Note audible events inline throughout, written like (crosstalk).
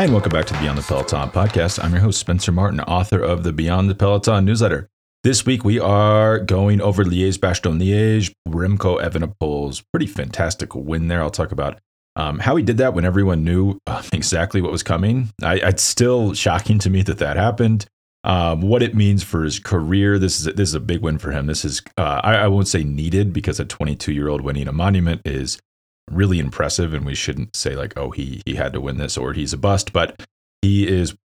Hi, and welcome back to the Beyond the Peloton podcast. I'm your host, Spencer Martin, author of the Beyond the Peloton newsletter. This week, we are going over Liège Bastogne Liège, Remco Evenepoel's pretty fantastic win there. I'll talk about um, how he did that when everyone knew uh, (laughs) exactly what was coming. I, it's still shocking to me that that happened. Um, what it means for his career, this is this is a big win for him. This is uh, I, I won't say needed because a 22 year old winning a monument is really impressive, and we shouldn't say like oh he he had to win this or he's a bust, but he is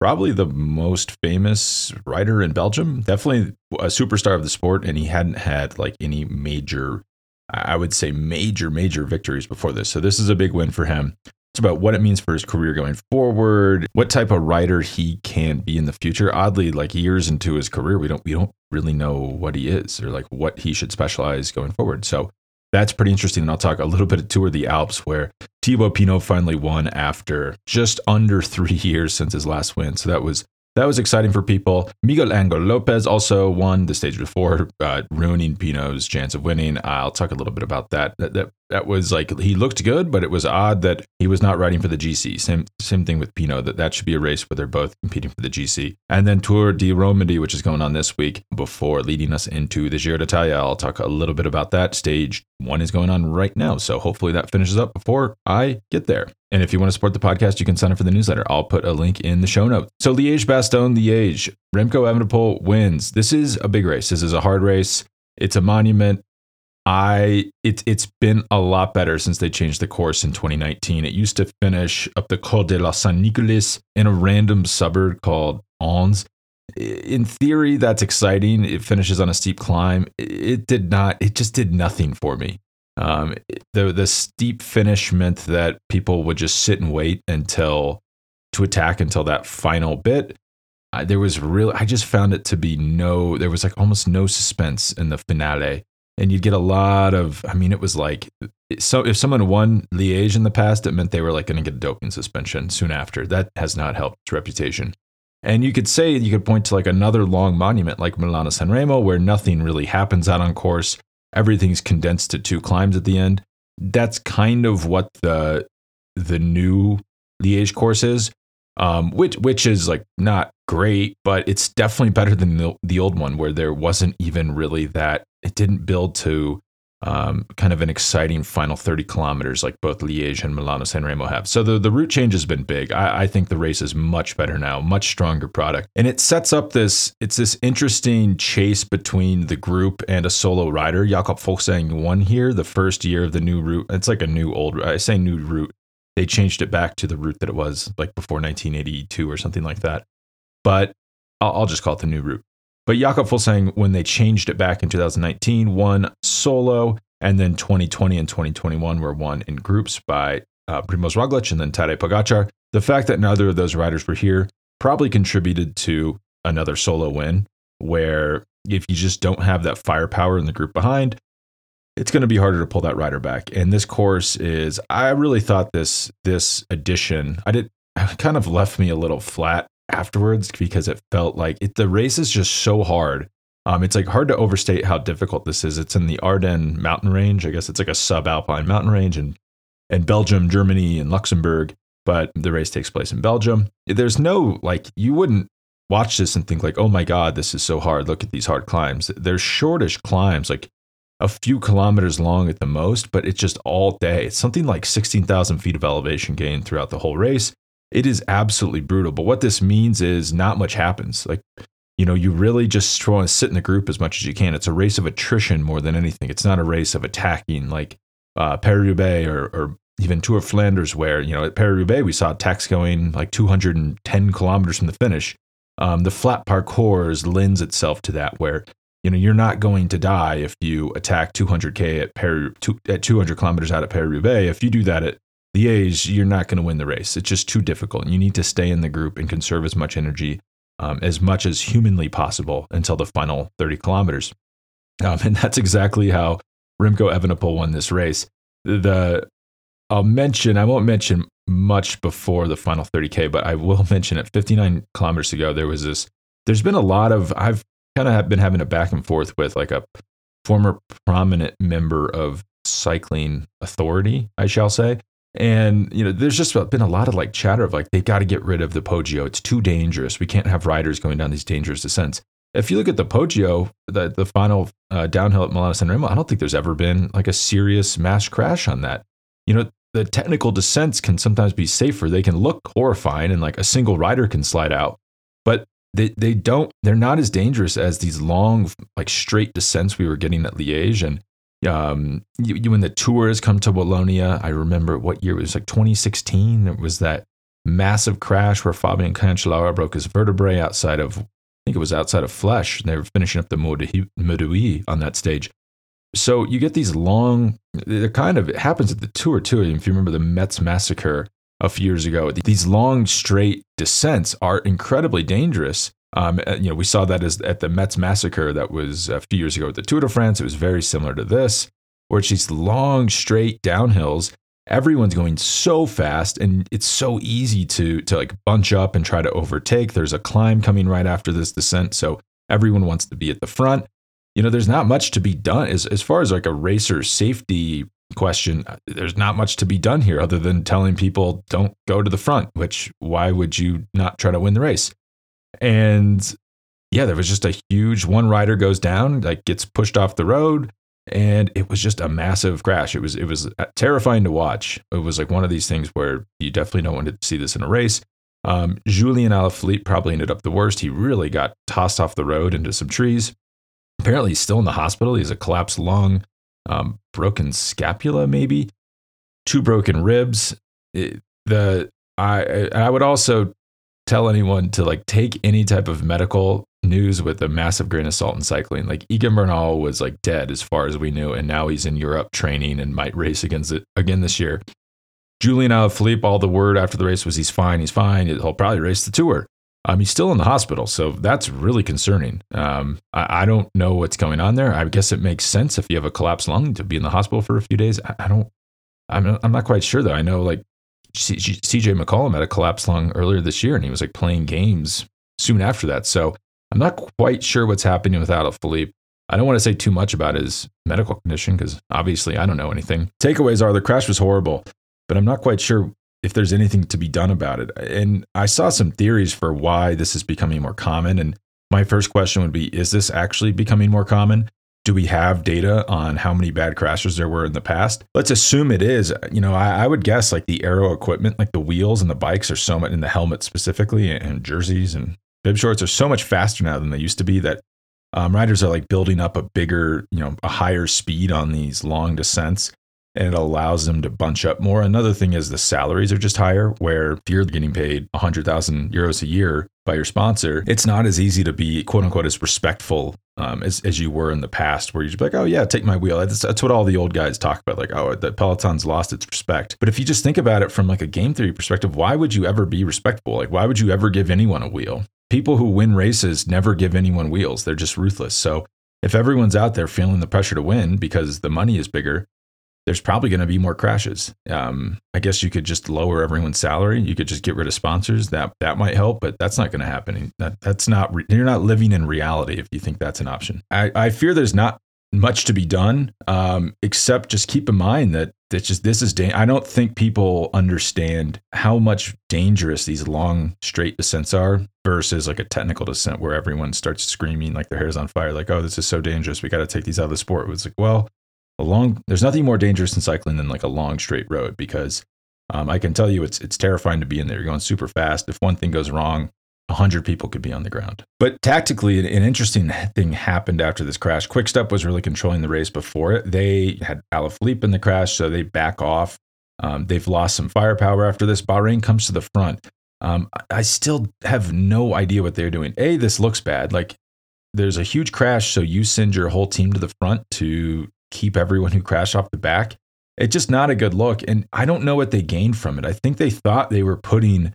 probably the most famous rider in Belgium. Definitely a superstar of the sport, and he hadn't had like any major I would say major, major victories before this. So this is a big win for him. It's about what it means for his career going forward, what type of rider he can be in the future. Oddly, like years into his career, we don't we don't really know what he is or like what he should specialize going forward. So that's pretty interesting. And I'll talk a little bit of Tour of the Alps where Thibaut Pinot finally won after just under (laughs) three years since his last win. So that was that was exciting for people. Miguel Angel Lopez also won the stage before, uh, ruining Pinot's chance of winning. I'll talk a little bit about that. That, that. That was like he looked good, but it was odd that he was not riding for the GC. Same same thing with Pinot. That that should be a race where they're both competing for the GC. And then Tour de Romandie, which is going on this week, before leading us into the Giro d'Italia. I'll talk a little bit about that. Stage one is going on right now, so hopefully that finishes up before I get there. And if you want to support the podcast, you can sign up for the newsletter. I'll put a link in the show notes. So Liège Bastogne Liège, Remco Evenepoel wins. This is a big race. This is a hard race. It's a monument. I it it's been a lot better since they changed the course in 2019. It used to finish up the Col de la Saint Nicolas in a random suburb called Ans. In theory, that's exciting. It finishes on a steep climb. It did not. It just did nothing for me. Um, the the steep finish meant that people would just sit and wait until to attack until that final bit. Uh, there was real. I just found it to be no. There was like almost no suspense in the finale, and you'd get a lot of. I mean, it was like so. If someone won Liège in the past, it meant they were like going to get a doping suspension soon after. That has not helped its reputation. And you could say you could point to like another long monument like Milano San Remo, where nothing really happens out on course everything's condensed to two climbs at the end. That's kind of what the the new Liège course is, um, which which is like not great, but it's definitely better than the, the old one where there wasn't even really that. It didn't build to um, kind of an exciting final 30 kilometers like both Liège and Milano San Remo have. So the, the route change has been big. I, I, think the race is much better now, much stronger product. And it sets up this, it's this interesting chase between the group and a solo rider. Jakob Fuglsang won here the first year of the new route. It's like a new old, I say new route. They changed it back to the route that it was like before 1982 or something like that. But I'll, I'll just call it the new route. But Jakob Fuglsang, when they changed it back in 2019, won solo, and then 2020 and 2021 were won in groups by uh, Primoz Roglic and then Tadej Pogacar. The fact that neither of those riders were here probably contributed to another solo win, where if you just don't have that firepower in the group behind, it's going to be harder to pull that rider back. And this course is, I really thought this this addition, I did (laughs) kind of left me a little flat afterwards because it felt like it, the race is just so hard. Um, it's like hard to overstate how difficult this is. It's in the Ardennes mountain range. I guess it's like a subalpine mountain range and and Belgium, Germany, and Luxembourg. But the race takes place in Belgium. There's no like you wouldn't watch this and think like, oh my god, this is so hard. Look at these hard climbs. They're shortish climbs, like a few kilometers long at the most, but it's just all day. It's something like 16,000 feet of elevation gain throughout the whole race it is absolutely brutal. But what this means is not much happens. Like, you know, you really just want to sit in the group as much as you can. It's a race of attrition more than anything. It's not a race of attacking like uh, Paris-Roubaix or, or even Tour of Flanders, where, you know, at Paris-Roubaix, we saw attacks going like 210 kilometers from the finish. Um, the flat parcours lends itself to that, where you know you're not going to die if you attack 200k at Paris, at 200 kilometers out at Paris Roubaix. If you do that at the Liège, you're not going to win the race. It's just too difficult. You need to stay in the group and conserve as much energy um, as much as humanly possible until the final 30 kilometers. Um, and that's exactly how Remco Evenepoel won this race. The I'll mention I won't mention much before the final 30k, but I will (laughs) mention at 59 kilometers to go there was this. There's been a lot of I've kind of been having a back and forth with like a former prominent member of cycling authority, I shall say, And you know, there's just been a lot of like chatter of like they've got to get rid of the Poggio. It's too dangerous. We can't have riders going down these dangerous descents. If you look at the Poggio, the the final uh, downhill at Milano San Remo, I don't think there's ever been like a serious mass crash on that. You know, the technical descents can sometimes be safer. They can look horrifying, and like a single rider can slide out, but they they don't. They're not as dangerous as these long like straight descents we were getting at Liège and um, you, you, when the tours come to Wallonia, I remember what year it was like 2016. It was that massive crash where Fabian Cancellara broke his vertebrae outside of, I think it was outside of Flesh and They were finishing up the Mur de Huy on that stage. So you get these long, they're kind of, it happens at the tour too. If you remember the Metz massacre a few years ago, these long straight descents are incredibly dangerous. Um, uh, you know, we saw that as at the Metz massacre that was a few years ago at the Tour de France. It was very similar to this, where it's these long, straight downhills. Everyone's going so fast, and it's so easy to to like bunch up and try to overtake. There's a climb coming right after this descent, so everyone wants to be at the front. You know, there's not much to be done as as far as like a racer safety question. There's not much to be done here other than telling people don't go to the front. Which why would you not try to win the race? And yeah, there was just a huge one rider goes down, like gets pushed off the road, and it was just a massive crash. It was it was uh, terrifying to watch. It was like one of these things where you definitely don't want to see this in a race. Um, Julian Alaphilippe probably ended up the worst. He really got tossed off the road into some trees. Apparently, he's still in the hospital. He has a collapsed lung, um, broken scapula, maybe two broken ribs. It, the I I would also tell anyone to like take any type of medical news with a massive grain of salt in cycling. Like Egan Bernal was like dead as far as we knew, and now he's in Europe training and might race against it again this year. Julian Alaphilippe, all the word after the race was he's fine, he's fine. He'll probably race the tour. Um, he's still in the hospital, so that's really concerning. Um, I, I, don't know what's going on there. I guess it makes sense if you have a collapsed lung to be in the hospital for a few days. I, I don't. I'm, I'm not quite sure though. I know like CJ McCollum had a collapsed lung earlier this year, and he was like playing games soon after that. So I'm not quite sure what's happening with philippe I don't want to say too much about his medical condition because obviously I don't know anything. Takeaways are the crash was horrible, but I'm not quite sure if there's anything to be done about it. And I saw some theories for why this is becoming more common. And my first question would be Is this actually becoming more common? do we have data on how many bad crashes there were in the past? Let's assume it is. You know, I, I would guess like the aero equipment, like the wheels and the bikes are so much in the helmet specifically and jerseys and bib shorts are so much faster now than they used to be that um, riders are like building up a bigger, you know, a higher speed on these long descents and it allows them to bunch up more. Another thing is the salaries are just higher, where if you're getting paid 100,000 euros a year by your sponsor, it's not as easy to be quote unquote as respectful um, as, as you were in the past, where you'd be like, oh, yeah, take my wheel. That's, that's what all the old guys talk about. Like, oh, the Peloton's lost its respect. But if you just think about it from like a game theory perspective, why would you ever be respectful? Like, why would you ever give anyone a wheel? People who win races never give anyone wheels. They're just ruthless. So if everyone's out there feeling the pressure to win because the money is bigger, there's probably going to be more crashes. Um, I guess you could just lower everyone's salary. You could just get rid of sponsors. That that might help, but that's not going to happen. That that's not. Re- you're not living in reality if you think that's an option. I, I fear there's not much to be done, um, except just keep in mind that it's just this is. Da- I don't think people understand how much dangerous these long straight descents are versus like a technical descent where everyone starts screaming like their hair's on fire, like, "Oh, this is so dangerous. We got to take these out of the sport." It's like, well, a long there's nothing more dangerous in cycling than like a long straight road because um, I can tell you it's it's terrifying to be in there. You're going super fast. If one thing goes wrong, a hundred people could be on the ground. But tactically, an, an, interesting thing happened after this crash. Quickstep was really controlling the race before it. They had Alaphilippe in the crash, so they back off. Um, they've lost some firepower after this. Bahrain comes to the front. Um, I still have no idea what they're doing. A, this looks bad. Like there's a huge crash, so you send your whole team to the front to keep everyone who crashed off the back. It's just not a good look. And I don't know what they gained from it. I think they thought they were putting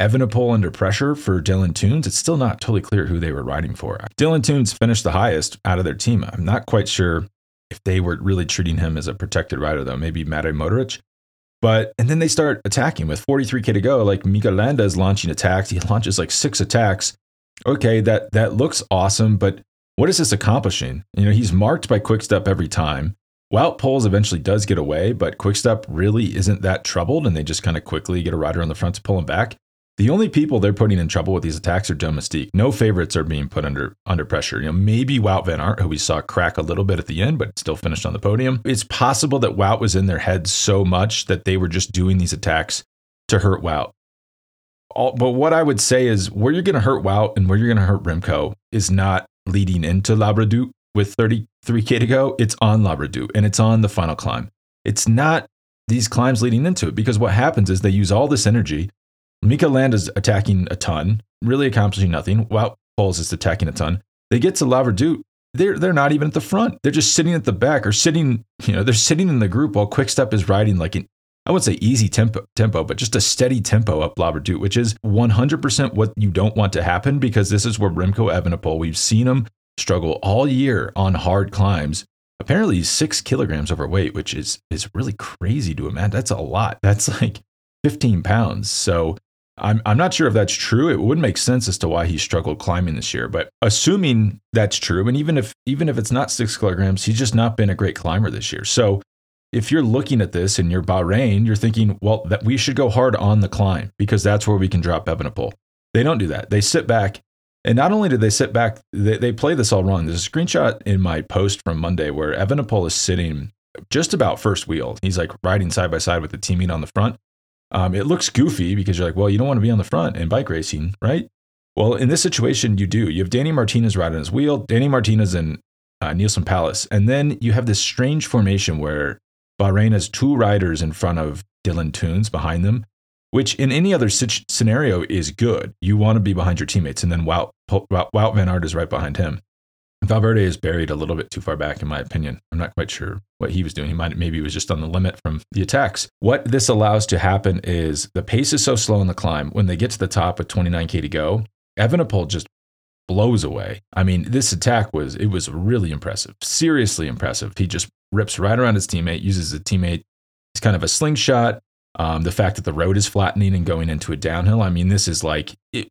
Evenepoel under pressure for Dylan Teuns. It's still not totally clear who they were riding for. Dylan Teuns finished the highest out of their team. I'm not quite sure if they were really treating him as a protected rider, though. Maybe Matej Mohoric. But, and then they start attacking with 43K to go. Like Mikel Landa is launching attacks. He launches like six attacks. Okay, that, that looks awesome. But what is this accomplishing? You know, he's marked by Quickstep every time. Wout Poels eventually does get away, but Quickstep really isn't that troubled, and they just kind of quickly get a rider on the front to pull him back. The only people they're putting in trouble with these attacks are Domestique. No favorites are being put under under pressure. You know, maybe Wout Van Aert, who we saw crack a little bit at the end, but still finished on the podium. It's possible that Wout was in their heads so much that they were just doing these attacks to hurt Wout. All, but what I would say is where you're going to hurt Wout and where you're going to hurt Remco is not leading into La Redoute with 33k to go. It's on La Redoute and it's on the final climb. It's not these climbs leading into it because what happens is they use all this energy Mikel Landa's attacking a ton, really accomplishing nothing. Wout Poels is attacking a ton. They get to La Redoute, they're they're not even at the front. They're just sitting at the back or sitting, you know, they're sitting in the group while Quickstep is riding like an I wouldn't say easy tempo, tempo, but just a steady tempo up La Redoute, which is 100% what you don't want to happen because this is where Remco Evenepoel, we've seen him struggle all year on hard climbs. Apparently, he's six kilograms overweight, which is is really crazy to imagine. That's a lot. That's like 15 pounds. So I'm, I'm not sure if that's true. It would make sense as to why he struggled climbing this year. But assuming that's true, and even if even if it's not six kilograms, he's just not been a great climber this year. So if you're looking at this and you're Bahrain, you're thinking, well, that we should go hard on the climb because that's where we can drop Evenepoel. They don't do that. They sit back. And not only did they sit back, they, they play this all wrong. There's a screenshot in my post from Monday where Evenepoel is sitting just about first wheel. He's like riding side by side with the teammate on the front. Um, it looks goofy because you're like, well, you don't want to be on the front in bike racing, right? Well, in this situation, you do. You have Danny Martinez riding his wheel, Danny Martinez and uh, Neilson Powless. And then you have this strange formation where Bahrain has two riders in front of Dylan Teuns behind them, which in any other scenario is good. You want to be behind your teammates. And then Wout, Wout, Wout Van Aert is right behind him. Valverde is buried a little bit too far back, in my opinion. I'm not quite sure what he was doing. He might maybe he was just on the limit from the attacks. What this allows to happen is the pace is so slow in the climb. When they get to the top with 29k to go, Evenepoel just blows away. I mean, this attack was it was really impressive, seriously impressive. He just rips right around his teammate, uses a teammate. It's kind of a slingshot. Um, the fact that the road is flattening and going into a downhill. I mean, this is like it,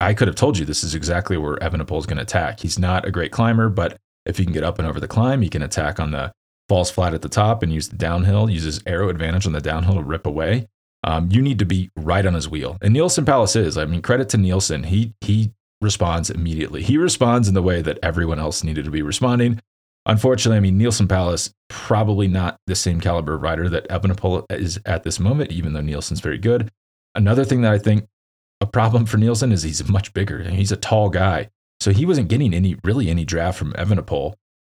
I could have told you this is exactly where Evenepoel is going to attack. He's not a great climber, but if he can get up and over the climb, he can attack on the falls flat at the top and use the downhill, uses aero advantage on the downhill to rip away. Um, you need to be right on his wheel. And Neilson Powless is. I mean, credit to Neilson. He he responds immediately. He responds in the way that everyone else needed to be responding. Unfortunately, I mean, Neilson Powless, probably not the same caliber rider that Evenepoel is at this moment, even though Neilson's very good. Another thing that I think a problem for Neilson is he's much bigger. and He's a tall guy. So he wasn't getting any really any draft from Evenepoel.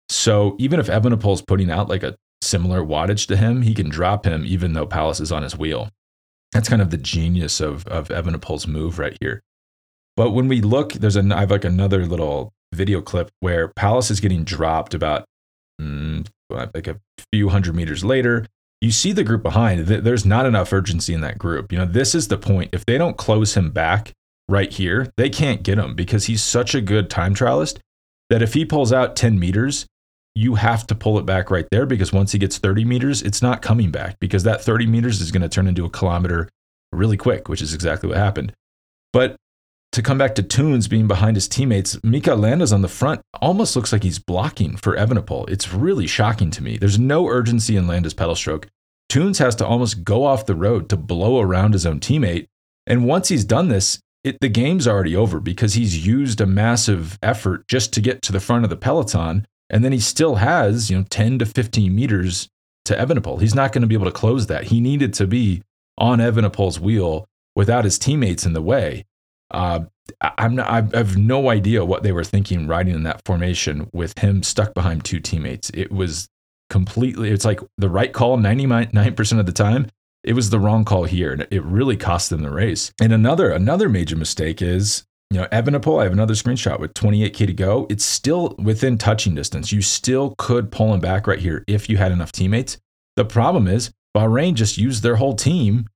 So even if Evenepoel's putting out like a similar wattage to him, he can drop him even though Powless is on his wheel. That's kind of the genius of of Evenepoel's move right here. But when we look, there's a I have like another little video clip where Powless is getting dropped about mm, like a few hundred meters later you see the group behind. There's not enough urgency in that group. You know, this is the point. If they don't close him back right here, they can't get him because he's such a good time trialist that if he pulls out 10 meters, you have to pull it back right there because once he gets 30 meters, it's not coming back because that 30 meters is going to turn into a kilometer really quick, which is exactly what happened. But to come back to Teuns being behind his teammates, Mikel Landa's on the front almost looks like he's blocking for Evenepoel. It's really shocking to me. There's no urgency in Landa's pedal stroke. Teuns has to almost go off the road to blow around his own teammate. And once he's done this, it, the game's already over because he's used a massive effort just to get to the front of the peloton. And then he still has, you know, 10 to 15 meters to Evenepoel. He's not going to be able to close that. He needed to be on Evenepoel's wheel without his teammates in the way. Uh, I'm not, I have no idea what they were thinking riding in that formation with him stuck behind two teammates. It was completely, it's like the right call 99% of the time. It was the wrong call here, and it really cost them the race. And another another major mistake is, you know, Evenepoel. I have another screenshot with 28k to go. It's still within touching distance. You still could pull him back right here if you had enough teammates. The problem is Bahrain just used their whole team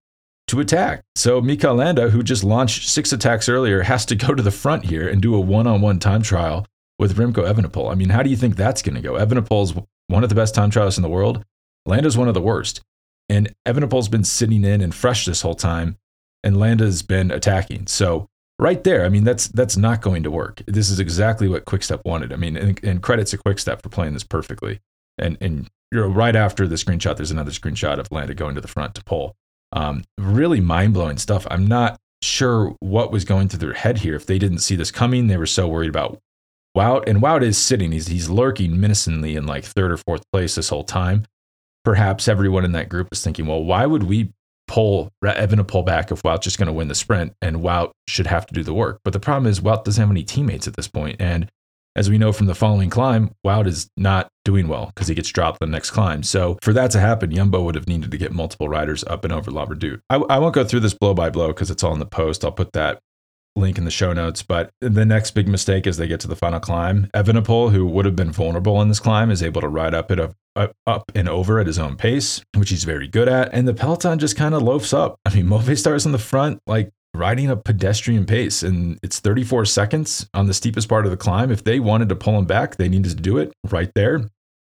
to attack. So Mikel Landa, who just launched six attacks earlier, has to go to the front here and do a one-on-one time trial with Remco Evenepoel. I mean, how do you think that's going to go? Evenepoel's one of the best time trialists in the world. Landa's one of the worst. And Evenepoel's been sitting in and fresh this whole time, and Landa's been attacking. So right there, I mean, that's that's not going to work. This is exactly what Quickstep wanted. I mean, and, and credits to Quickstep for playing this perfectly. and and you know, right after the screenshot, there's another screenshot of Landa going to the front to pull. Um, really mind blowing stuff. I'm not sure what was going through their head here. If they didn't see this coming, they were so worried about Wout. And Wout is sitting, he's, he's lurking menacingly in like third or fourth place this whole time. Perhaps everyone in that group is thinking, well, why would we pull Evenepoel back if Wout's just going to win the sprint and Wout should have to do the work? But the problem is Wout doesn't have any teammates at this point, And as we know from the following climb, Wout is not doing well because he gets dropped the next climb. So for that to happen, Jumbo would have needed to get multiple riders up and over La. I, I won't go through this blow by blow because it's all in the post. I'll put that link in the show notes. But the next big mistake as they get to the final climb, Evenepoel, who would have been vulnerable in this climb, is able to ride up it up, up and over at his own pace, which he's very good at. And the peloton just kind of loafs up. I mean, Movistar's in the front, like riding a pedestrian pace and it's 34 seconds on the steepest part of the climb. If they wanted to pull him back, they needed to do it right there.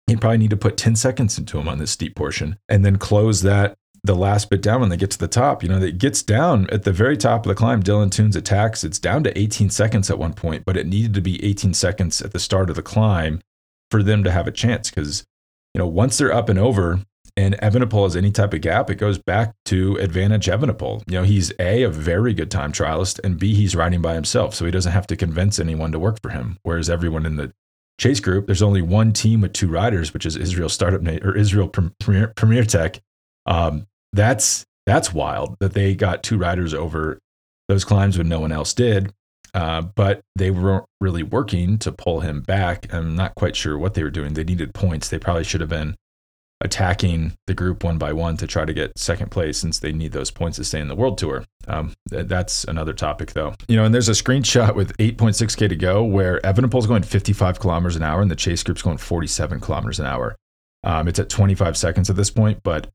You'd probably need to put 10 seconds into him on this steep portion and then close that the last bit down when they get to the top. You know, it gets down at the very top of the climb. Dylan Teuns attacks. It's down to 18 seconds at one point, but it needed to be 18 seconds at the start of the climb for them to have a chance because, you know, once they're up and over, and Evenepoel has any type of gap, it goes back to advantage Evenepoel. You know, he's A, a very good time trialist, and B, he's riding by himself. So he doesn't have to convince anyone to work for him. Whereas everyone in the chase group, there's only one team with two riders, which is Israel Startup or Israel Premier, Premier Tech. Um, that's that's wild that they got two riders over those climbs when no one else did. Uh, but they weren't really working to pull him back. I'm not quite sure what they were doing. They needed points. They probably should have been attacking the group one by one to try to get second place since they need those points to stay in the world tour. Um, th- that's another topic though. You know, and there's a screenshot with 8.6k to go where Evenepoel's going 55 kilometers an hour and the chase group's going 47 kilometers an hour. Um, it's at 25 seconds at this point, but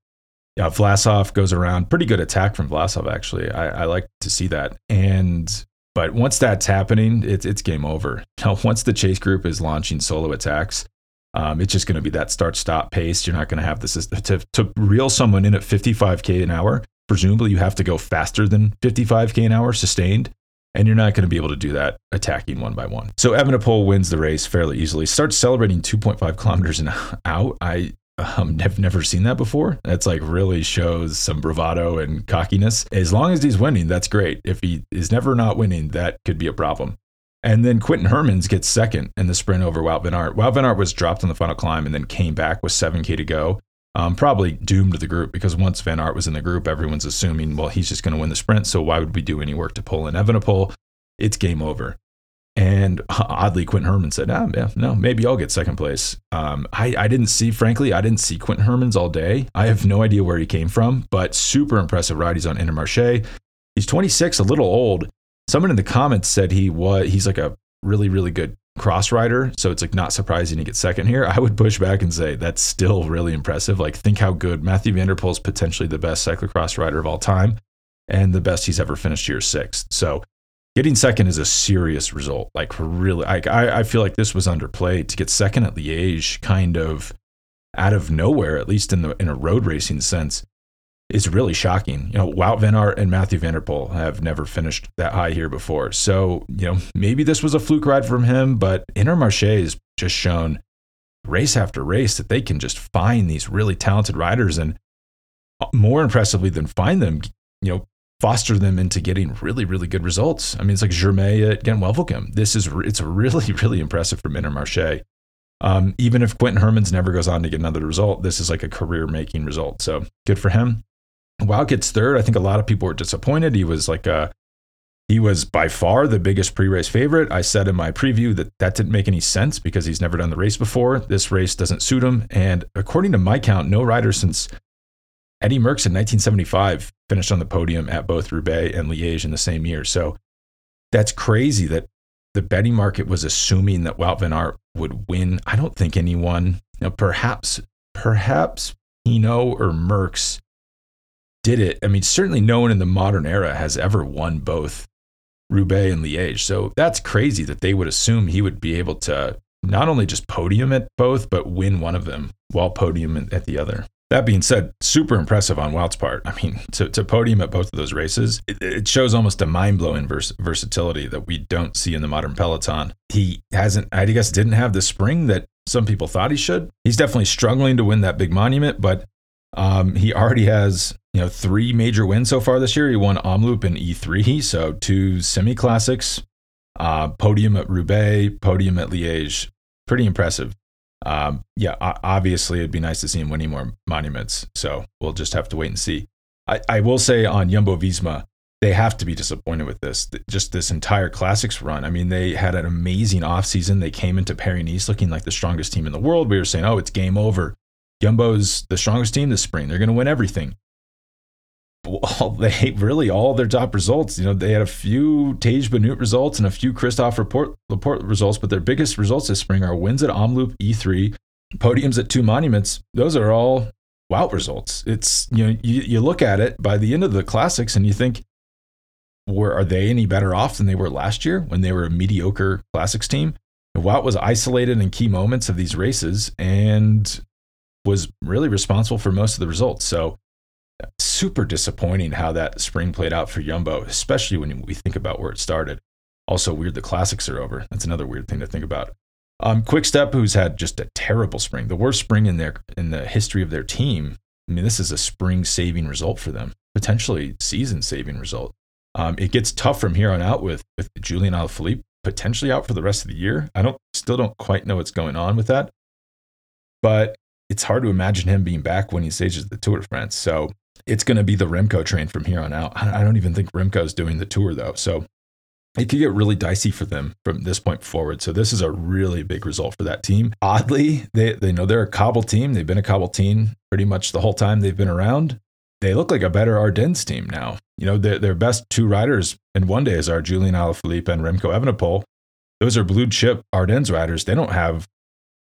yeah, Vlasov goes around. Pretty good attack from Vlasov actually. I, I like to see that. And but once that's happening, it's it's game over. (laughs) Now, once the chase group is launching solo attacks, um, it's just going to be that start stop pace. You're not going to have this to, to reel someone in at 55k an hour. Presumably, you have to go faster than 55k an hour sustained, and you're not going to be able to do that attacking one by one. So Evenepoel wins the race fairly easily. Starts celebrating 2.5 kilometers an (laughs) out. I um, have never seen that before. That's like really shows some bravado and cockiness. As long as he's winning, that's great. If he is never not winning, that could be a problem. And then Quentin Hermans gets second in the sprint over Wout Van Aert. Wout Van Aert was dropped on the final climb and then came back with 7K to go. Um, probably doomed the group because once Van Aert was in the group, everyone's assuming, well, he's just going to win the sprint. So why would we do any work to pull in Evenepoel? It's game over. And (laughs) oddly, Quentin Hermans said, ah, yeah, no, maybe I'll get second place. Um, I, I didn't see, frankly, I didn't see Quentin Hermans all day. I have no idea where he came from, but super impressive ride. He's on Intermarché. He's 26, a little old, someone in the comments said he was he's like a really really good cross rider so it's like not surprising to get second here. I would push back and say that's still really impressive. Like think how good Mathieu van der Poel is potentially the best cyclocross rider of all time and the best he's ever finished here sixth. So getting second is a serious result. Like really I, I feel like this was underplayed. To get second at liège kind of out of nowhere at least in the in a road racing sense is really shocking. You know, Wout Van Aert and Mathieu van der Poel have never finished that high here before. So, you know, maybe this was a fluke ride from him, but Intermarché has just shown race after race that they can just find these really talented riders and uh, more impressively than find them, you know, foster them into getting really, really good results. I mean, it's like Girmay at Gent This is, it's really, (laughs) really impressive from Intermarché. Um, even if Quentin Hermans never goes on to get another result, this is like a career making result. So good for him. Wout gets third. I think a lot of people were disappointed. He was like a, he was by far the biggest pre-race favorite. I said in my preview that that didn't make any sense because he's never done the race before. This race doesn't suit him. And according to my count, no rider since Eddie Merckx in 1975 finished on the podium at both Roubaix and Liège in the same year. So that's crazy that the betting market was assuming that Wout van Aert would win. I don't think anyone, you know, perhaps, perhaps Pinot or Merckx did it. I mean, certainly no one in the modern era has ever won both Roubaix and Liège. So that's crazy that they would assume he would be able to not only just podium at both, but win one of them while podium at the other. That being said, super impressive on Wout's part. I mean, (laughs) to, to podium at both of those races, it, it shows almost a mind blowing vers- versatility that we don't see in the modern peloton. He hasn't, I guess, didn't have the spring that some people thought he should. He's definitely struggling to win that big monument, but um, he already has you know three major wins so far this year. He won Omloop and E3, so two semi classics, uh, podium at Roubaix, podium at Liège. Pretty impressive. Um, yeah, obviously it'd be nice to see him winning more monuments. So we'll just have to wait and see. I, I will say on Jumbo Visma, they have to be disappointed with this. Just this entire classics run. I mean, they had an amazing offseason. They came into Paris Nice looking like the strongest team in the world. We were saying, oh, it's game over. Jumbo's the strongest team this spring. They're going to win everything. Well, (laughs) they really all their top results. You know, they had a few Tiesj Benoot results and a few Christophe Laporte, Laporte results, but their biggest results this spring are wins at Omloop E3, podiums at two monuments. Those are all wow results. It's you know you, you look at it by the end of the classics and you think, were are they any better off than they were last year when they were a mediocre classics team? Wout was isolated in key moments of these races and was really responsible for most of the results. So super disappointing how that spring played out for Jumbo, especially when we think about where it started. Also weird the classics are over. That's another weird thing to think about. Um, Quick Step, who's had just a terrible spring, the worst spring in their in the history of their team. I mean, this is a spring saving result for them, potentially season saving result. Um, it gets tough from here on out with with Julian Alaphilippe potentially out for the rest of the year. I don't still don't quite know what's going on with that, but it's hard to imagine him being back when he stages the Tour de France. So it's going to be the Remco train from here on out. I don't even think Remco's doing the tour though. So it could get really dicey for them from this point forward. So this is a really big result for that team. Oddly, they, they know they're a cobble team. They've been a cobble team pretty much the whole time they've been around. They look like a better Ardennes team now. You know, their, their best two riders in one day is our Julian Alaphilippe and Remco Evenepoel. Those are blue chip Ardennes riders. They don't have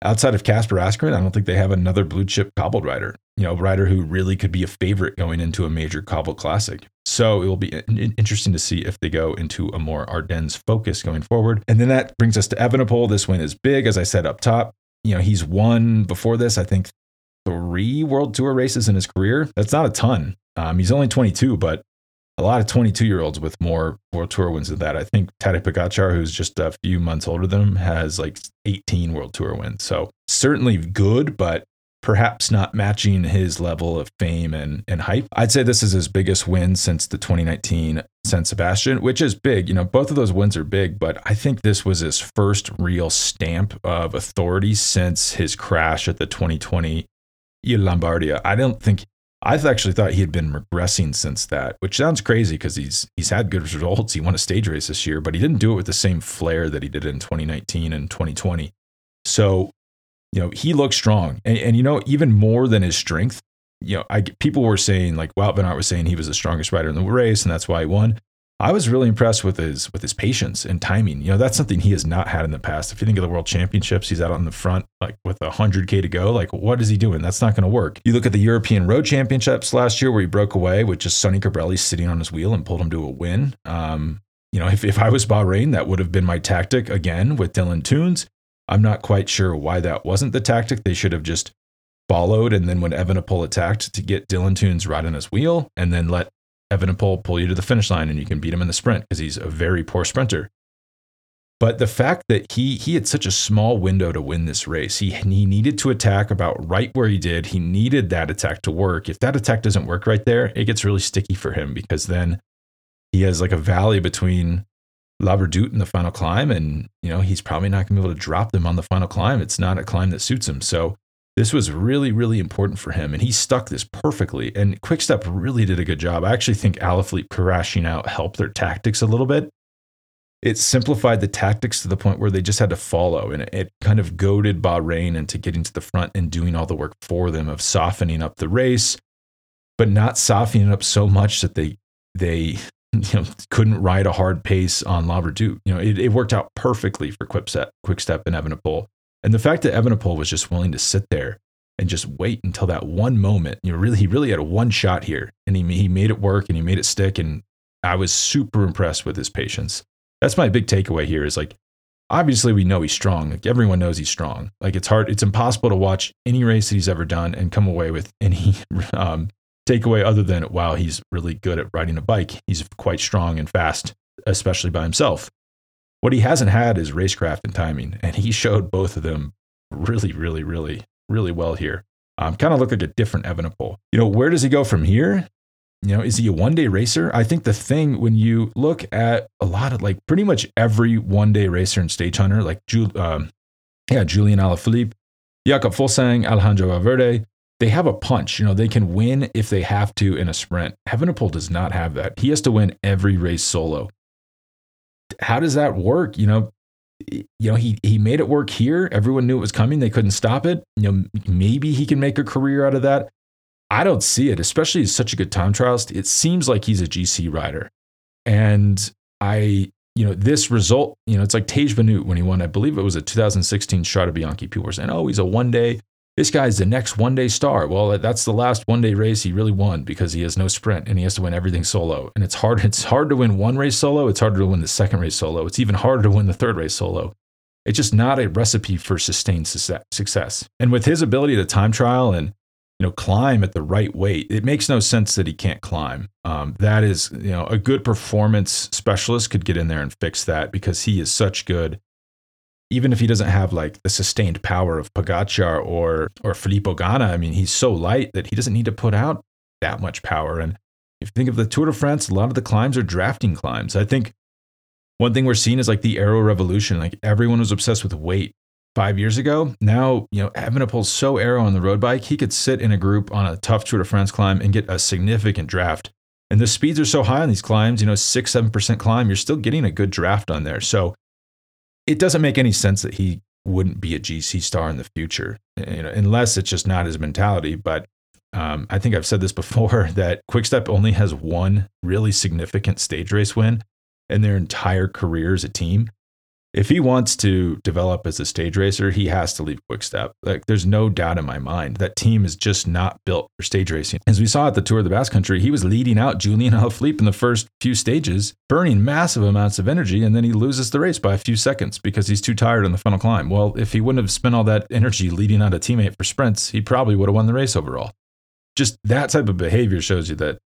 outside of Kasper Asgreen, I don't think they have another blue chip cobbled rider, you know, rider who really could be a favorite going into a major cobble classic. So it will be interesting to see if they go into a more Ardennes focus going forward. And then that brings us to Evenepoel. This win is big, as I said up top. You know, he's won before this, I think, three World Tour races in his career. That's not a ton. Um, he's only 22, but a lot of 22 year olds with more World Tour wins than that. I think Tadej Pogacar, who's just a few months older than him, has like 18 World Tour wins. So certainly good, but perhaps not matching his level of fame and, and hype. I'd say this is his biggest win since the 2019 San Sebastian, which is big. You know, both of those wins are big, but I think this was his first real stamp of authority since his crash at the 2020 Lombardia. I don't think I've actually thought he had been regressing since that, which sounds crazy because he's he's had good (laughs) results. He won a stage race this year, but he didn't do it with the same flair that he did in 2019 and 2020. So, you know, he looks strong, and, and you know, even more than his strength. You know, I people were saying like Wout van Aert was saying he was the strongest rider in the race, and that's why he won. I was really impressed with his with his patience and timing. You know, that's something he has not had in the past. If you think of the World Championships, he's out on the front like with a hundred k to go. Like, what is he doing? That's not going to work. You look at the European Road Championships last year, where he broke away with just Sonny Colbrelli sitting on his wheel and pulled him to a win. Um, you know, if if I was Bahrain, that would have been my tactic again with Dylan Teuns. I'm not quite sure why that wasn't the tactic. They should have just followed, and then when Evenepoel attacked, to get Dylan Teuns right on his wheel, and then let Evenepoel pull you to the finish line and you can beat him in the sprint because he's a very poor sprinter. But the fact that he he had such a small window to win this race, he he needed to attack about right where he did. He needed that attack to work. If that attack doesn't work right there, it gets really sticky for him because then he has like a valley between La Redoute and the final climb, and you know he's probably not going to be able to drop them on the final climb. It's not a climb that suits him. So this was really, really important for him, and he stuck this perfectly. And Quickstep really did a good job. I actually think Alaphilippe crashing out helped their tactics a little bit. It simplified the tactics to the point where they just had to follow, and it kind of goaded Bahrain into getting to the front and doing all the work for them of softening up the race, but not softening up so much that they they (laughs) you know, couldn't ride a hard pace on La Redoute. You know, it, it worked out perfectly for Quickstep, Quickstep and Evenepoel. And the fact that Evenepoel was just willing to sit there and just wait until that one moment, you know, really, he really had a one shot here and he, he made it work and he made it stick. And I was super impressed with his patience. That's my big takeaway here is like, obviously we know he's strong. Like everyone knows he's strong. Like it's hard, it's impossible to watch any race that he's ever done and come away with any (laughs) um, takeaway other than, wow, he's really good at riding a bike. He's quite strong and fast, especially by himself. What he hasn't had is racecraft and timing, and he showed both of them really, really, really, really well here. Um, kind of look like a different Evenepoel. You know, where does he go from here? You know, is he a one day racer? I think the thing when you look at a lot of like pretty much every one day racer and stage hunter, like um, yeah, Julian Alaphilippe, Jakob Fuglsang, Alejandro Valverde, they have a punch. You know, they can win if they have to in a sprint. Evenepoel does not have that. He has to win every race solo. How does that work? You know, you know, he he made it work here. Everyone knew it was coming. They couldn't stop it. You know, maybe he can make a career out of that. I don't see it, especially as such a good time trialist. It seems like he's a GC rider. And I, you know, this result, you know, it's like Tej Van when he won, I believe it was a 2016 Strade Bianche. People were saying, oh, he's a one day, this guy's the next one day star. Well, that's the last one day race he really won because he has no sprint and he has to win everything solo. And it's hard, (laughs) it's hard to win one race solo. It's harder to win the second race solo. It's even harder to win the third race solo. It's just not a recipe for sustained success. And with his ability to time trial and you know, climb at the right weight. It makes no sense that he can't climb. Um, that is, you know, a good performance specialist could get in there and fix that because he is such good. Even if he doesn't have like the sustained power of Pogacar or or Filippo Ganna, I mean, he's so light that he doesn't need to put out that much power. And if you think of the Tour de France, a lot of the climbs are drafting climbs. I think one thing we're seeing is like the aero revolution. Like everyone was obsessed with weight five years ago. Now, you know, Evenepoel's so aero on the road bike, he could sit in a group on a tough Tour de France climb and get a significant draft. And the speeds are so high on these climbs, you know, six, 7% climb, you're still getting a good draft on there. So it doesn't make any sense that he wouldn't be a GC star in the future, you know, unless it's just not his mentality. But um, I think I've said this (laughs) before that Quickstep only has one really significant stage race win in their entire career as a team if he wants to develop as a stage racer, he has to leave Quickstep. Like, there's no doubt in my mind that team is just not built for stage racing. As we saw at the Tour of the Basque Country, he was leading out Julian (laughs) Alaphilippe in the first few stages, burning massive amounts of energy, and then he loses the race by a few seconds because he's too tired on the final climb. Well, if he wouldn't have spent all that energy leading out a teammate for sprints, he probably would have won the race overall. Just that type of behavior shows you that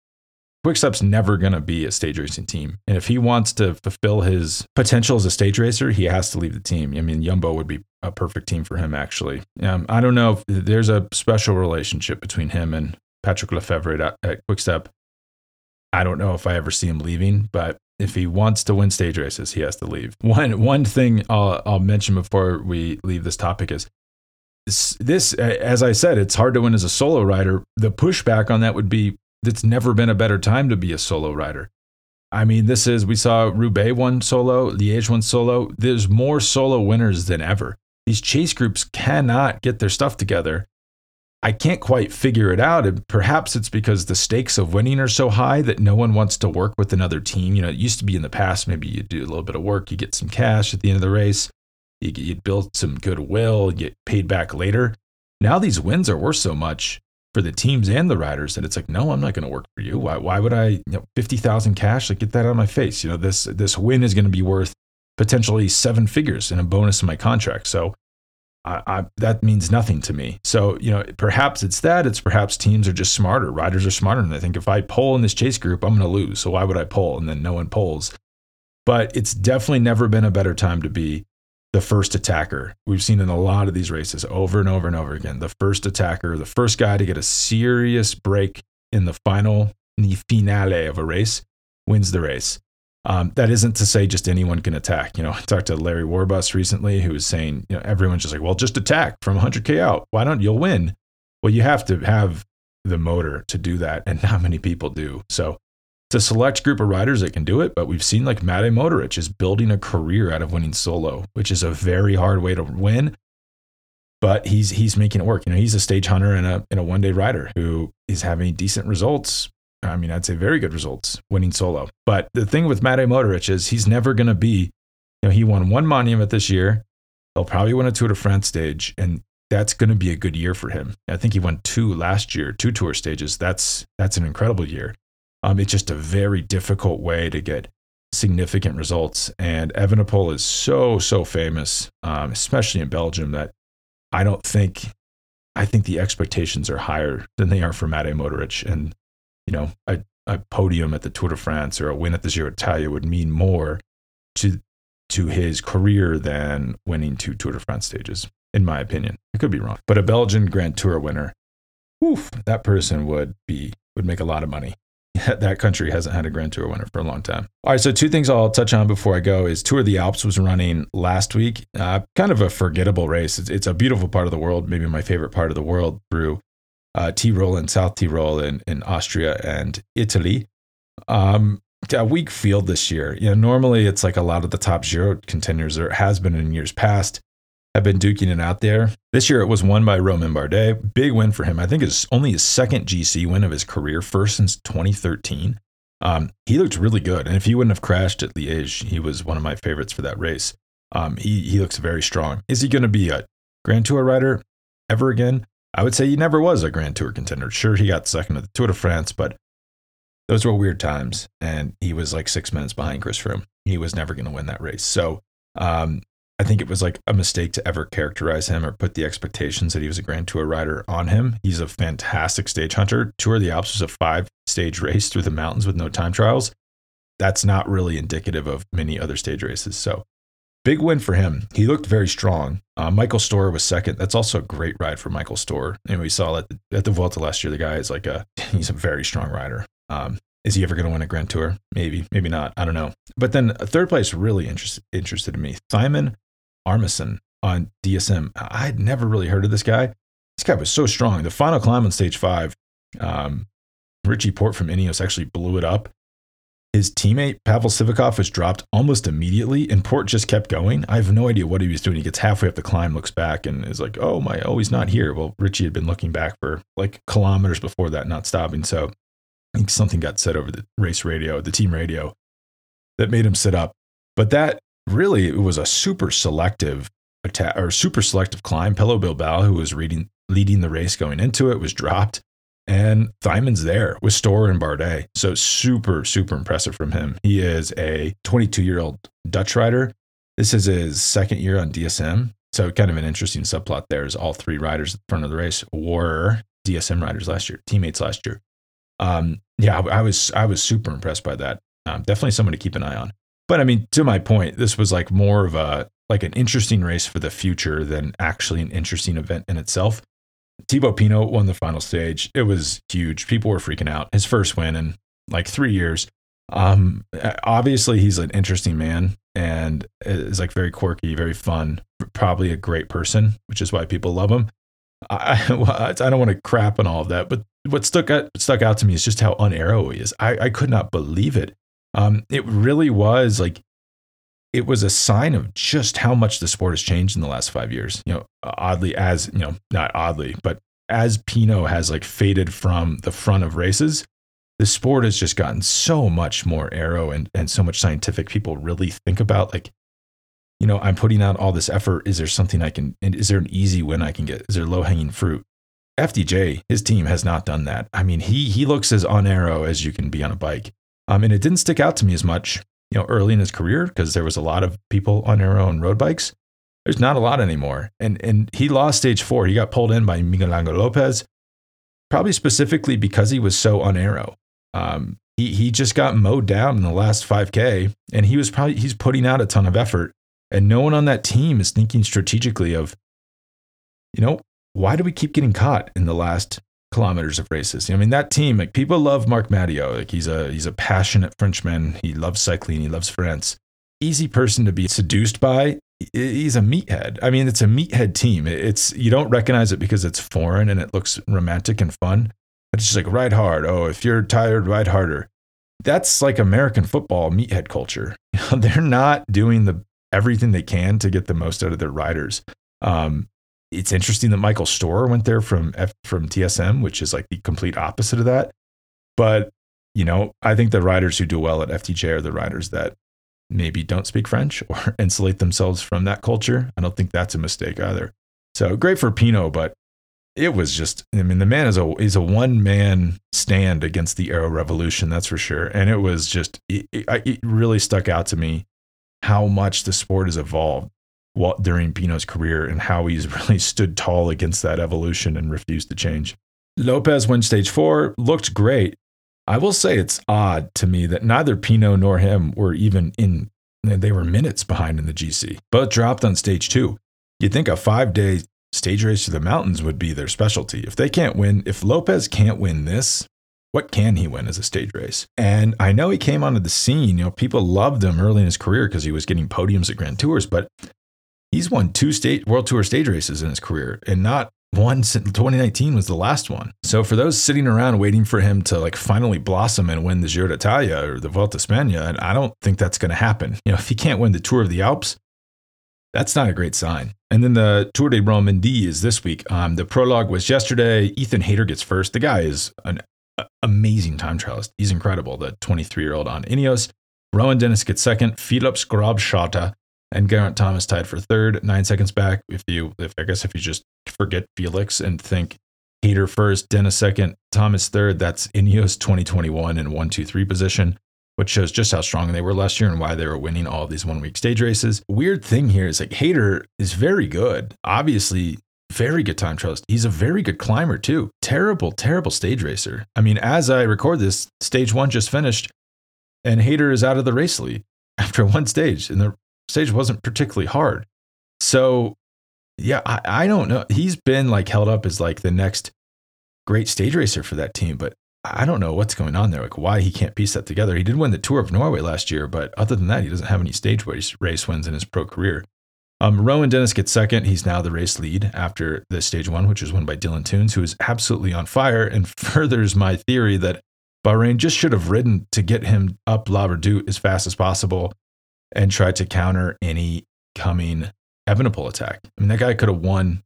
Quickstep's never going to be a stage racing team. And if he wants to fulfill his potential as a stage racer, he has to leave the team. I mean, Jumbo would be a perfect team for him, actually. Um, I don't know if there's a special relationship between him and Patrick Lefevere at, at Quickstep. I don't know if I ever see him leaving, but if he wants to win stage races, he has to leave. (laughs) One, one thing I'll, I'll mention before we leave this topic is this, as I said, it's hard to win as a solo rider. The pushback on that would be it's never been a better time to be a solo rider. I mean, this is, we saw Roubaix won solo, Liège won solo. There's more solo winners than ever. These chase groups cannot get their stuff together. I can't quite figure it out. And perhaps it's because the stakes of winning are so high that no one wants to work with another team. You know, it used to be in the past, maybe you do a little bit of work, you get some cash at the end of the race, you, you build some goodwill, get paid back later. Now these wins are worth so much for the teams and the riders that it's like, no, I'm not going to work for you. Why, why would I, you know, 50,000 cash, like get that out of my face. You know, this, this win is going to be worth potentially seven figures in a bonus in my contract. So I, I, that means nothing to me. So, you know, perhaps it's that. It's perhaps teams are just smarter. Riders are smarter. And they think if I pull in this chase group, I'm going to lose. So why would I pull? And then no one pulls. But it's definitely never been a better time to be the first attacker. We've seen in a lot of these races over and over and over again. The first attacker, the first guy to get a serious break in the final, in the finale of a race, wins the race. Um, that isn't to say just anyone can attack. You know, I talked to Larry Warbasse recently who was saying, you know, everyone's just like, well, just attack from 100K out. Why don't you'll win? Well, you have to have the motor to do that, and not many people do. So it's a select group of riders that can do it, but we've seen like Matej Mohoric is building a career out of winning solo, which is a very hard way to win. But he's he's making it work. You know, he's a stage hunter and a and a one day rider who is having decent results. I mean, I'd say very good results winning solo. But the thing with Matej Mohoric is he's never going to be. You know, he won one monument this year. He'll probably win a Tour de France stage, and that's going to be a good year for him. I think he won two last year, two tour stages. That's that's an incredible year. Um, it's just a very difficult way to get significant results. And Evenepoel is so, so famous, um, especially in Belgium, that I don't think, I think the expectations are higher than they are for Matej Mohoric. And, you know, a, a podium at the Tour de France or a win at the Giro d'Italia would mean more to to his career than winning two Tour de France stages, in my opinion. I could be wrong. But a Belgian Grand Tour winner, oof, that person would be would make a lot of money. (laughs) that country hasn't had a Grand Tour winner for a long time. All right, so two things I'll touch on before I go is Tour of the Alps was running last week. Uh, kind of a forgettable race. It's, it's, a beautiful part of the world, maybe my favorite part of the world through uh, Tyrol and South Tyrol in, in Austria and Italy. Um, a weak field this year. You know, normally it's like a lot of the top Giro contenders, or has been in years past, have been duking it out there. This year it was won by Romain Bardet. Big win for him. I think it's only his second GC win of his career, first since 2013. Um, he looked really good. And if he wouldn't have crashed at Liège, he was one of my favorites for that race. Um, he, he looks very strong. Is he going to be a Grand Tour rider ever again? I would say he never was a Grand Tour contender. Sure, he got second at the Tour de France, but those were weird times. And he was like six minutes behind Chris Froome. He was never going to win that race. So um, I think it was like a mistake to ever characterize him or put the expectations that he was a Grand Tour rider on him. He's a fantastic stage hunter. Tour of the Alps was a five stage race through the mountains with no time trials. That's not really indicative of many other stage races. So big win for him. He looked very strong. Uh, Michael Storer was second. That's also a great ride for Michael Storer. And we saw at the, at the Vuelta last year, the guy is like a, (laughs) he's a very strong rider. Um, is he ever going to win a Grand Tour? Maybe, maybe not. I don't know. But then third place really interest, interested in me. Thymen Arensman on DSM. I had never really heard of this guy. This guy was so strong. The final climb on stage five, um, Richie Porte from Ineos actually blew it up. His teammate Pavel Sivakov was dropped almost immediately, and Porte just kept going. I have no idea what he was doing. He gets halfway up the climb, looks back, and is like, "Oh my, oh he's not here." Well, Richie had been looking back for like kilometers before that, not stopping. So I think something got said over the race radio, the team radio, that made him sit up. But that really it was a super selective attack or super selective climb. Pello Bilbao, who was reading, leading the race going into it, was dropped. And Thymen's there with Storer and Bardet. So super, super impressive from him. He is a 22 year old Dutch rider. This is his second year on DSM. So kind of an interesting subplot there is all three riders at the front of the race were DSM riders last year, teammates last year um, yeah, I, I, was I was super impressed by that. Um, definitely someone to keep an eye on. But I mean, to my point, this was like more of a like an interesting race for the future than actually an interesting event in itself. Thibaut Pinot won the final stage. It was huge. People were freaking out. His first win in like three years. Um, obviously, he's an interesting man and is like very quirky, very fun, probably a great person, which is why people love him. I, I (laughs) don't want to crap on all of that, but what stuck out, stuck out to me is just how unaero he is. I, I could not believe it. Um, it really was like it was a sign of just how much the sport has changed in the last five years. You know, oddly as you know, not oddly, but as Pinot has like faded from the front of races, the sport has just gotten so much more aero and and so much scientific. People really think about like, you know, I'm putting out all this effort. Is there something I can? Is there an easy win I can get? Is there low hanging fruit? FDJ, his team has not done that. I mean, he he looks as unaero as you can be on a bike. Um, and it didn't stick out to me as much, you know, early in his career because there was a lot of people on aero and road bikes. There's not a lot anymore. And and he lost stage four. He got pulled in by Miguel Angel Lopez, probably specifically because he was so unaero. Um, he he just got mowed down in the last 5K, and he was probably he's putting out a ton of effort. And no one on that team is thinking strategically of, you know, why do we keep getting caught in the last kilometers of races? I mean, that team, like people love Marc Madiot. Like he's a he's a passionate Frenchman. He loves cycling. He loves France. Easy person to be seduced by. He's a meathead. I mean, it's a meathead team. It's you don't recognize it because it's foreign and it looks romantic and fun. But it's just like ride hard. Oh, if you're tired, ride harder. That's like American football meathead culture. (laughs) They're not doing the everything they can to get the most out of their riders. Um, it's interesting that Michael Storer went there from F, from DSM, which is like the complete opposite of that. But you know, I think the riders who do well at FDJ are the riders that maybe don't speak French (laughs) or insulate themselves from that culture. I don't think that's a mistake either. So great for Pinot, but it was just I mean the man is a is a one man stand against the aero revolution that's for sure and it was just it, it, it really stuck out to me how much the sport has evolved during Pinot's career and how he's (laughs) really stood tall against that evolution and refused to change. Lopez went stage four, looked great. I will say it's odd to me that neither Pinot nor him were even in they were minutes behind in the GC. but dropped on stage two. You'd think a five day stage race to the mountains would be their specialty. If they can't win, if Lopez can't win this, what can he win as a stage race? And I know he came onto the scene. You know, people loved him early in his career because he was getting podiums at Grand Tours, but he's won two state World Tour stage races in his career, and not one since 2019 was the last one. So for those sitting around waiting for him to like finally blossom and win the Giro d'Italia or the Vuelta España, I don't think that's going to happen. You know, if he can't win the Tour of the Alps, that's not a great sign. And then the Tour de Romandie is this week. Um, the prologue was yesterday. Ethan Hayter gets first. The guy is an amazing time trialist. He's incredible, the 23 year old on Ineos. Rohan Dennis gets second. Felix Großschartner and Geraint Thomas tied for third, nine seconds back. If you, if I guess, if you just forget Felix and think Hayter first, Dennis second, Thomas third, that's Ineos 2021 in one, two, three position which shows just how strong they were last year and why they were winning all these one week stage races. Weird thing here is like Hayter is very good. Obviously, very good time trialist. He's a very good climber too. Terrible, terrible stage racer. I mean, as I record this, stage one just finished, and Hayter is out of the race lead after (laughs) one stage, and the stage wasn't particularly hard. So, yeah, I, I don't know. He's been like held up as like the next great stage racer for that team, but I don't know what's going on there, like why he can't piece that together. He did win the Tour of Norway last year, but other than that, he doesn't have any stage race, wins in his pro career. Um, Rohan Dennis gets second. He's now the race lead after the stage one, which was won by Dylan Teuns, who is absolutely on fire and (laughs) furthers my theory that Bahrain just should have ridden to get him up La Redoute as fast as possible and tried to counter any coming Evenepoel attack. I mean, that guy could have won.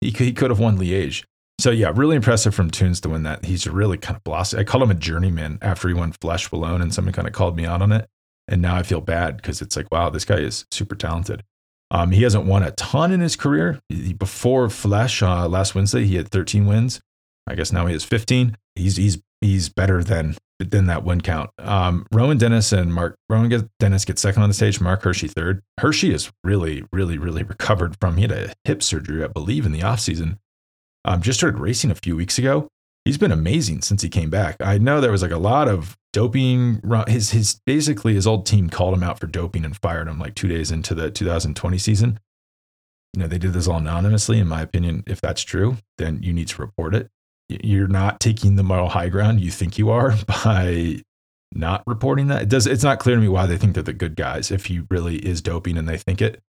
He could, he could have won Liège. So yeah, really impressive from Teuns to win that. He's really kind of blossomed. I called him a journeyman after he won Flèche Wallonne, and someone kind of called me out on it. And now I feel bad because it's like, wow, this guy is super talented. Um, he hasn't won a ton in his career. Before Flèche uh, last Wednesday, he had 13 wins. I guess now he has 15. He's he's he's better than than that win count. Um, Rohan Dennis and Mark Rohan Dennis get second on the stage. Marc Hirschi third. Hirschi is really really really recovered from he had a hip surgery, I believe, in the off season um, just started racing a few weeks ago. He's been amazing since he came back. I know there was like a lot of doping. His his basically his old team called him out for doping and fired him like two days into the 2020 season. You know they did this all anonymously. In my opinion, if that's true, then you need to report it. You're not taking the moral high ground you think you are (laughs) by not reporting that. It does. It's not clear to me why they think they're the good guys if he really is doping and they think it,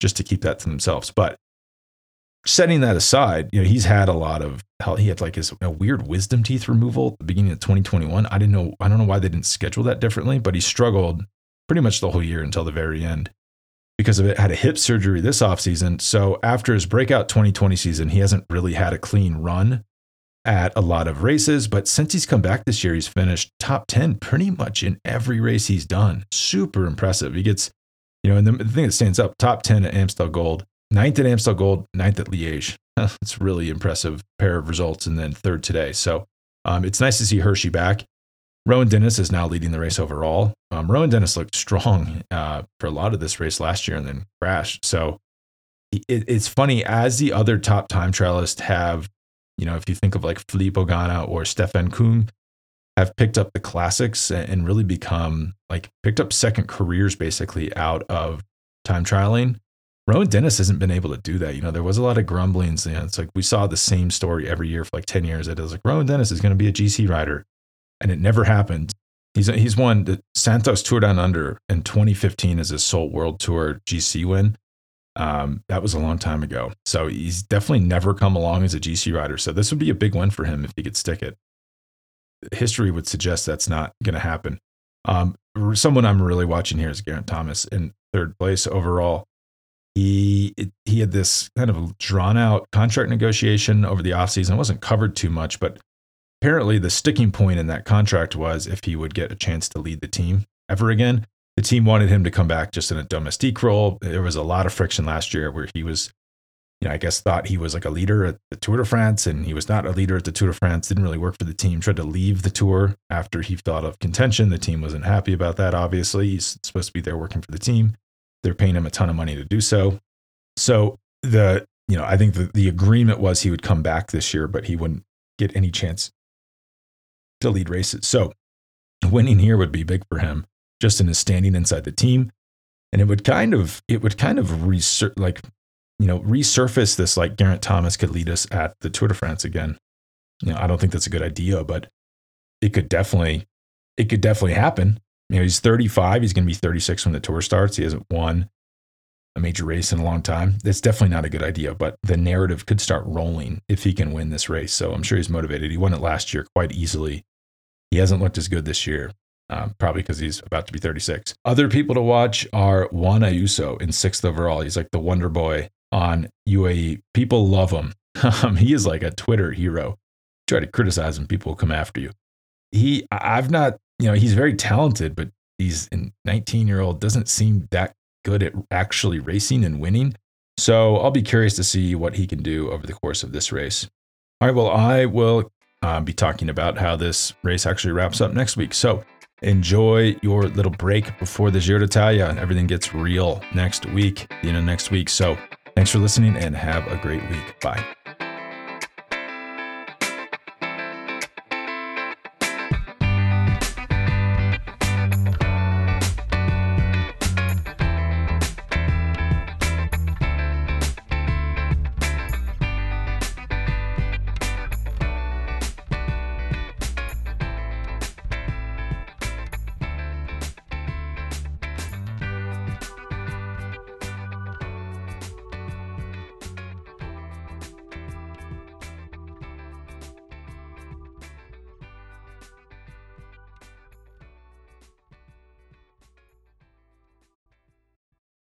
just to keep that to themselves. But setting that aside, you know, he's had a lot of hell. He had like his weird wisdom teeth removal at the beginning of 2021. I didn't know, I don't know why they didn't schedule that differently, but he struggled pretty much the whole year until the very end because of it. Had a hip surgery this offseason. So after his breakout 2020 season, he hasn't really had a clean run at a lot of races. But since he's come back this year, he's finished top 10 pretty much in every race he's done. Super impressive. He gets, you know, and the, thing that stands up top 10 at Amstel Gold ninth at Amstel Gold, ninth at Liège. (laughs) It's really impressive pair of results, and then third today. So um, it's nice to see Hirschi back. Rohan Dennis is now leading the race overall. Um, Rohan Dennis looked strong uh, for a lot of this race last year and then crashed. So it, it's funny as the other top time trialists have, you know, if you think of like Filippo Ganna or Stefan Küng, have picked up the classics and really become like picked up second careers basically out of time trialing. Rohan Dennis hasn't been able to do that. You know, there was a lot of grumblings. You know, it's like we saw the same story every year for like 10 years. It was like Rohan Dennis is going to be a GC rider. And it never happened. He's, he's won the Santos Tour Down Under in 2015 as his sole world tour GC win. Um, that was a long time ago. So he's definitely never come along as a GC rider. So this would be a big win for him if he could stick it. History would suggest that's not going to happen. Um, someone I'm really watching here is Geraint Thomas in third place overall he he had this kind of drawn out contract negotiation over the offseason. It wasn't covered too much, but apparently the sticking point in that contract was if he would get a chance to lead the team ever again. The team wanted him to come back just in a domestique role. There was a lot of friction last year where he was, you know, I guess thought he was like a leader at the Tour de France, and he was not a leader at the Tour de France. Didn't really work for the team. Tried to leave the tour after he out of contention. The team wasn't happy about that. Obviously, he's supposed to be there working for the team. They're paying him a ton of money to do so. So the you know I think the, the agreement was he would come back this year, but he wouldn't get any chance to lead races. So winning here would be big for him, just in his standing inside the team. and it would kind of it would kind of resur- like you know resurface this like Geraint Thomas could lead us at the Tour de France again. You know, I don't think that's a good idea, but it could definitely it could definitely happen. You know, he's 35. He's going to be 36 when the tour starts. He hasn't won a major race in a long time. That's definitely not a good idea, but the narrative could start rolling if he can win this race. So I'm sure he's motivated. He won it last year quite easily. He hasn't looked as good this year, uh, probably because he's about to be 36. Other people to watch are Juan Ayuso in sixth overall. He's like the wonder boy on UAE. People love him. (laughs) Um, he is like a Twitter hero. Try to criticize him, people will come after you. He, I've not, you know, he's very talented, but he's a 19 year old, doesn't seem that good at actually racing and winning. So I'll be curious to see what he can do over the course of this race. All right, well, I will uh, be talking about how this race actually wraps up next week. So enjoy your little break before the Giro d'Italia. And everything gets real next week, you know, next week. So thanks for listening and have a great week. Bye.